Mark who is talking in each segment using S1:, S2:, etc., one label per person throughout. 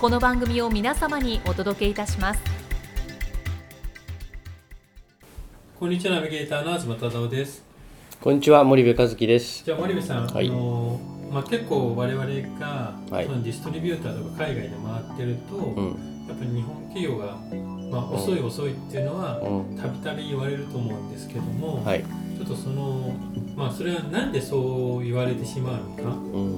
S1: この番組を皆様にお届けいたします。
S2: こんにちはナビゲーターの東忠夫です。
S3: こんにちは森部和樹です。
S2: じゃあ森部さん、
S3: はい。
S2: あのまあ、結構我々が、
S3: はい。
S2: そのディストリビューターとか海外で回ってると、
S3: うん。
S2: やっぱり日本企業が、まあ、遅い遅いっていうのは
S3: うん。
S2: たびたび言われると思うんですけども、
S3: はい。
S2: ちょっとそのまあそれはなんでそう言われてしまうのか？
S3: うん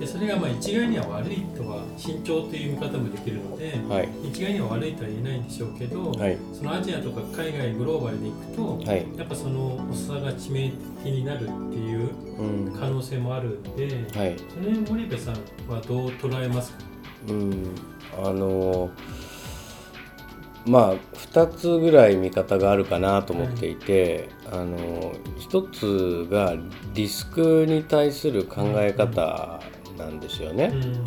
S2: でそれがまあ一概には悪いとは慎重という見方もできるので、
S3: はい。
S2: 一概には悪いとは言えないんでしょうけど、
S3: はい。
S2: そのアジアとか海外グローバルで行くと、
S3: はい。
S2: やっぱその遅さが致命的になるっていう
S3: うん。
S2: 可能性もあるんで、
S3: はい。
S2: その辺森部さんはどう捉えますか？
S3: うん。あのまあ2つぐらい見方があるかなと思っていて、あの一つがリスクに対する考え方なんですよね。
S2: うん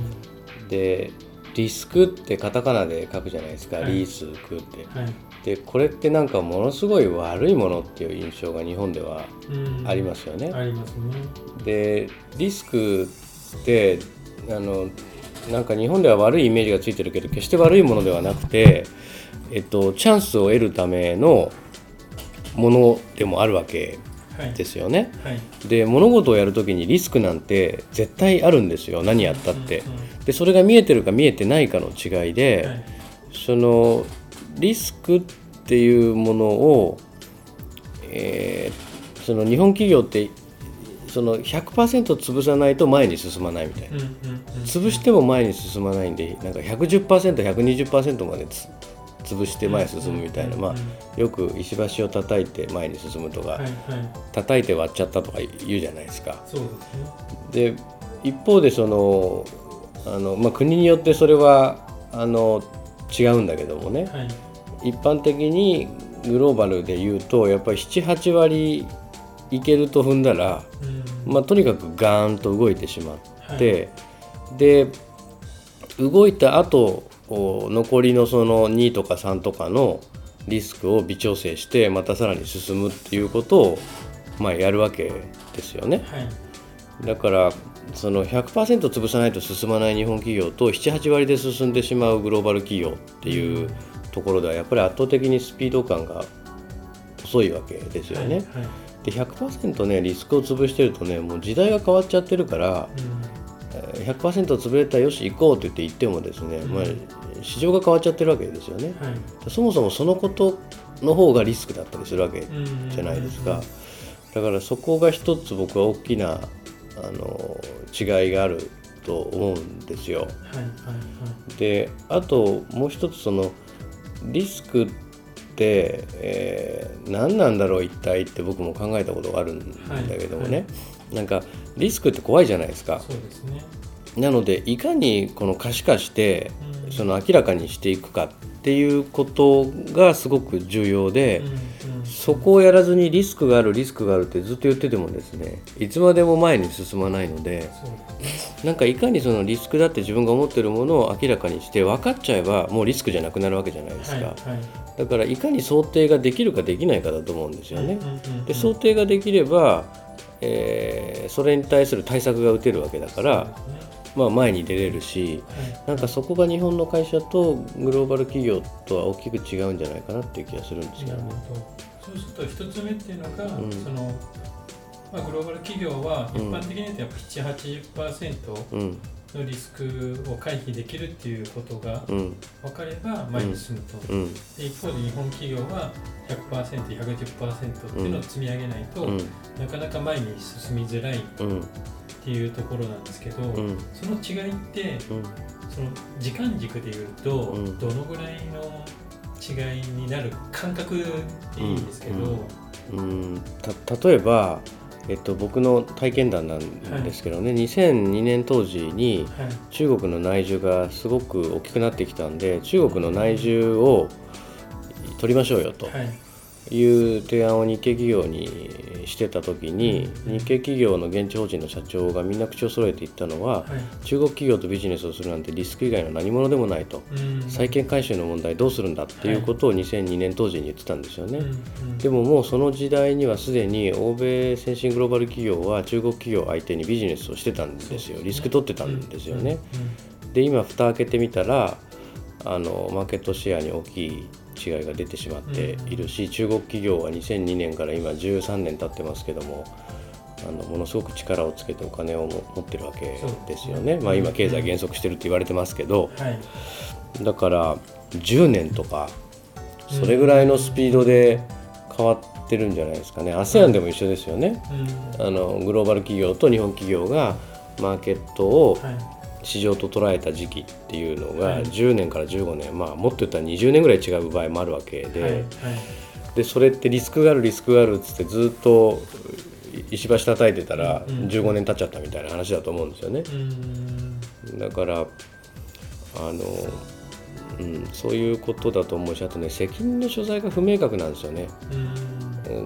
S3: でリスクってカタカナで書くじゃないですか、
S2: はい
S3: リスクって。
S2: はい
S3: でこれってなんかものすごい悪いものっていう印象が日本では
S2: うん
S3: ありますよね。
S2: ありますね。
S3: でリスクってあのなんか日本では悪いイメージがついてるけど決して悪いものではなくて、えっと、チャンスを得るためのものでもあるわけ
S2: はい。
S3: ですよね。
S2: はい。
S3: で物事をやる時にリスクなんて絶対あるんですよ。何やったって。でそれが見えてるか見えてないかの違いで、
S2: はい。
S3: そのリスクっていうものを、えーその日本企業ってその100%潰さないと前に進まないみたいな。潰しても前に進まないんでなんか 110%120% までつ潰して前へ進むみたいな、まあ、よく石橋を叩いて前に進むとか、
S2: はいはい。
S3: 叩いて割っちゃったとか言うじゃないですか。
S2: ですね。
S3: で一方でそのあの、まあ、国によってそれはあの違うんだけどもね、
S2: はい。
S3: 一般的にグローバルで言うとやっぱり78割いけると踏んだら、
S2: うん
S3: まあ、とにかくガーンと動いてしまって、で動いた後お残りのその2とか3とかのリスクを微調整してまたさらに進むっていうことを、まあ、やるわけですよね。
S2: はい。
S3: だからその100%潰さないと進まない日本企業と78割で進んでしまうグローバル企業っていうところではやっぱり圧倒的にスピード感が遅いわけですよね。
S2: はい。
S3: で100%ねリスクを潰してるとねもう時代が変わっちゃってるからえー100%潰れたらよし行こうって言って行ってもですね、
S2: うん
S3: まあ、市場が変わっちゃってるわけですよね。
S2: うん。はい。
S3: そもそもそのことの方がリスクだったりするわけ
S2: うん
S3: じゃないですか。だからそこが一つ僕は大きなあの違いがあると思うんですよ。
S2: はいはいはい。
S3: であともう一つそのリスクって、えー何なんだろう一体って僕も考えたことがあるんだけどもね、
S2: はい
S3: なんかリスクって怖いじゃないですか。
S2: そうですね。
S3: なのでいかにこの可視化して
S2: うん
S3: その明らかにしていくかっていうことがすごく重要で。そこをやらずにリスクがあるリスクがあるってずっと言っててもですねいつまでも前に進まないので。なんかいかにそのリスクだって自分が思ってるものを明らかにして分かっちゃえばもうリスクじゃなくなるわけじゃないですか、
S2: はいはい。
S3: だからいかに想定ができるかできないかだと思うんですよねで想定ができれば、えーそれに対する対策が打てるわけだから、まあ、前に出れるし
S2: はい。
S3: なんかそこが日本の会社とグローバル企業とは大きく違うんじゃないかなっていう気がするんですけ
S2: な
S3: ど。ね。
S2: そうすると一つ目っていうのが、
S3: うん。
S2: そのまあ、グローバル企業は
S3: うん。
S2: 一般的に言うとやっぱ780%
S3: うん
S2: のリスクを回避できるっていうことが
S3: うん。
S2: 分かれば前に進むと、
S3: うん。
S2: で一方で日本企業は 100%110% っていうのを積み上げないと、
S3: うん。
S2: なかなか前に進みづらいっ
S3: うん。
S2: ていうところなんですけど、
S3: うん。
S2: その違いって
S3: うん。
S2: その時間軸でいうと、
S3: うん。
S2: どのぐらいの違いになる感覚でいいんですけど、
S3: うん。例えば、えっと、僕の体験談なんですけどね、2002年当時に
S2: はい。
S3: 中国の内需がすごく大きくなってきたんで中国の内需を取りましょうよと。
S2: はい
S3: いう提案を日系企業にしてた時に日系企業の現地法人の社長がみんな口を揃えて言ったのは
S2: はい。
S3: 中国企業とビジネスをするなんてリスク以外の何者でもないと。
S2: うん。
S3: 債権回収の問題どうするんだっていうことを2002年当時に言ってたんですよね。
S2: うん。うん。
S3: でももうその時代にはすでに欧米先進グローバル企業は中国企業相手にビジネスをしてたんですよ。リスク取ってたんですよね。で今蓋開けてみたらあのマーケットシェアに大きい違いが出てしまっているし、中国企業は2002年から今13年経ってますけどもあのものすごく力をつけてお金をも持ってるわけですよね。まあ、今経済減速してるって言われてますけど。
S2: はい。
S3: だから10年とかそれぐらいのスピードで変わってるんじゃないですかね。ASEAN でも一緒ですよね。
S2: うん。
S3: あのグローバル企業と日本企業がマーケットを
S2: はい
S3: 市場と捉えた時期っていうのが
S2: はい。
S3: 10年から15年、まあ、もっと言ったら20年ぐらい違う場合もあるわけで,、
S2: はい。はい。
S3: でそれってリスクがあるリスクがあるっつってずっと石橋叩いてたら
S2: うん
S3: 15年経っちゃったみたいな話だと思うんですよね。
S2: うん。
S3: だからあの、うん、そういうことだと思うしあとね責任の所在が不明確なんですよね。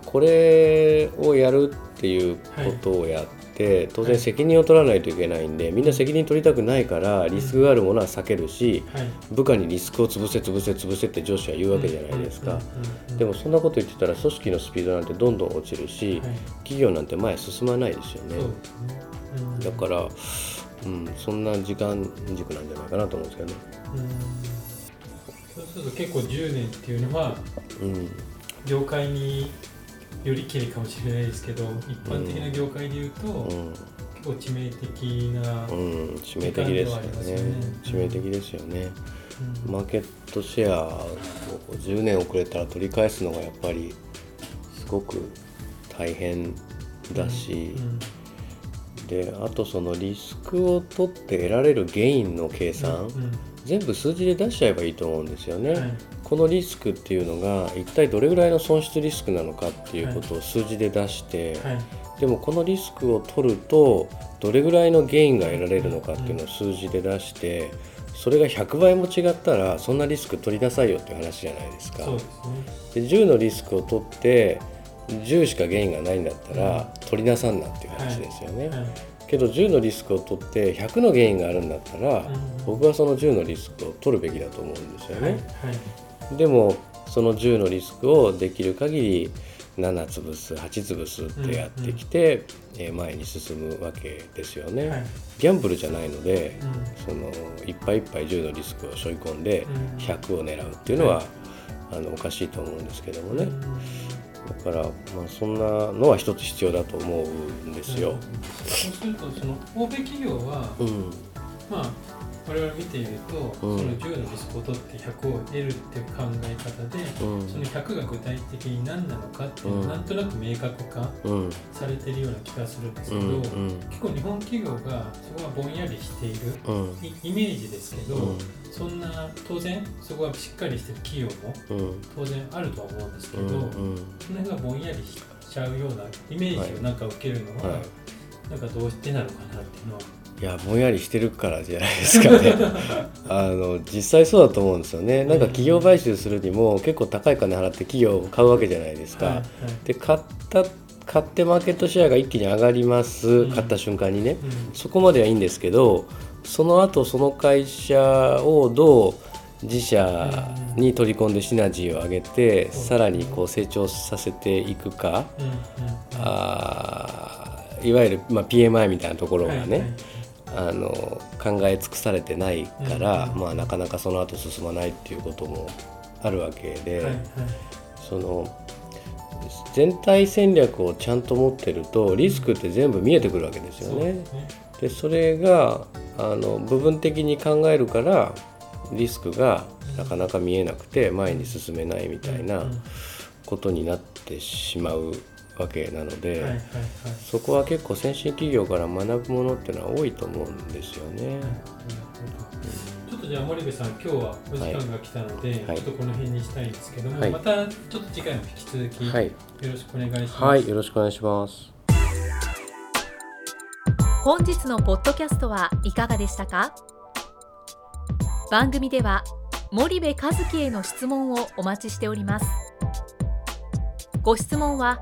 S3: これをやるっていうことをやって、当然責任を取らないといけないんでみんな責任取りたくないからリスクがあるものは避けるし
S2: はい。
S3: 部下にリスクを潰せ潰せ潰せって上司は言うわけじゃないですか。でもそんなこと言ってたら組織のスピードなんてどんどん落ちるし、
S2: はい。
S3: 企業なんて前進まないですよね。
S2: うん
S3: だから、うん、そんな時間軸なんじゃないかなと思うんですけどね。
S2: うん。そうすると結構10年っていうのは
S3: うん。
S2: 業界によりきりかもしれないですけど一般的な業界でいうと、
S3: うん。
S2: 結構致命的な、
S3: うん、致命的ですよね。致命的ですよね。
S2: うん。
S3: マーケットシェアを10年遅れたら取り返すのがやっぱりすごく大変だし、
S2: うん
S3: であとそのリスクを取って得られるゲインの計算、
S2: うん。
S3: 全部数字で出しちゃえばいいと思うんですよね。
S2: はい
S3: このリスクっていうのが一体どれぐらいの損失リスクなのかっていうことを数字で出して、
S2: はい。
S3: でもこのリスクを取るとどれぐらいのゲインが得られるのかっていうのを数字で出してそれが100倍も違ったらそんなリスク取りなさいよっていう話じゃないですか。
S2: ですね。
S3: で10のリスクを取って10しかゲインがないんだったら取りなさんなっていう話ですよね。
S2: はい。
S3: けど10のリスクを取って100のゲインがあるんだったら、
S2: うん。
S3: 僕はその10のリスクを取るべきだと思うんですよ
S2: はい。
S3: ね。
S2: はい
S3: でもその10のリスクをできる限り7潰す8潰すってやってきて、えー前に進むわけですよね。
S2: はい
S3: ギャンブルじゃないので、
S2: うん
S3: そのいっぱいいっぱい10のリスクを背負い込んで
S2: うん
S3: 100を狙うっていうのは、あのおかしいと思うんですけどもね。
S2: うん
S3: だから、まあ、そんなのは一つ必要だと思うんですよ。
S2: そうするとその欧米企業は、
S3: うん
S2: まあ我々見ていると、
S3: うん。
S2: その10のリスクを取って100を得るっていう考え方で、
S3: うん。
S2: その100が具体的に何なのかっていうの
S3: うん。
S2: をなんとなく明確化
S3: うん。
S2: されているような気がするんですけど、
S3: うんうん。
S2: 結構日本企業がそこがぼんやりしている
S3: うん。
S2: イイメージですけど、
S3: うん。
S2: そんな当然そこがしっかりしてる企業も
S3: うん。
S2: 当然あるとは思うんですけど、その辺がぼんやりしちゃうようなイメージをなんか受けるのは、
S3: はい。
S2: なんかどうしてなのかなっていうのは、
S3: いやぼんやりしてるからじゃないですかね。あの実際そうだと思うんですよね。なんか企業買収するにも結構高い金払って企業を買うわけじゃないですか、
S2: はいはい。
S3: で買った買ってマーケットシェアが一気に上がります、
S2: うん。
S3: 買った瞬間にね。
S2: うん。
S3: そこまではいいんですけどその後その会社をどう自社に取り込んでシナジーを上げて、
S2: うん。
S3: さらにこう成長させていくか、あーいわゆる、まあ、PMI みたいなところがね、
S2: はいはい
S3: あの考え尽くされてないから、
S2: うん
S3: まあ、なかなかその後進まないっていうこともあるわけで、
S2: はいはい。
S3: その全体戦略をちゃんと持ってるとリスクって全部見えてくるわけですよね。
S2: そうですね。
S3: でそれがあの部分的に考えるからリスクがなかなか見えなくて前に進めないみたいな
S2: うん。
S3: ことになってしまうわけなので、
S2: はいはいはい。
S3: そこは結構先進企業から学ぶものっていうのは多いと思うんですよね。
S2: ちょっとじゃあ森部さん今日はお時間が来たので、
S3: はい。
S2: ちょっとこの辺にしたいんですけども、
S3: はい。
S2: またちょっと次回も引き続きよ
S3: はい、
S2: ろしくお願いします。
S3: はい、よろしくお願いします。
S1: 本日のポッドキャストはいかがでしたか？番組では森部和樹への質問をお待ちしております。ご質問は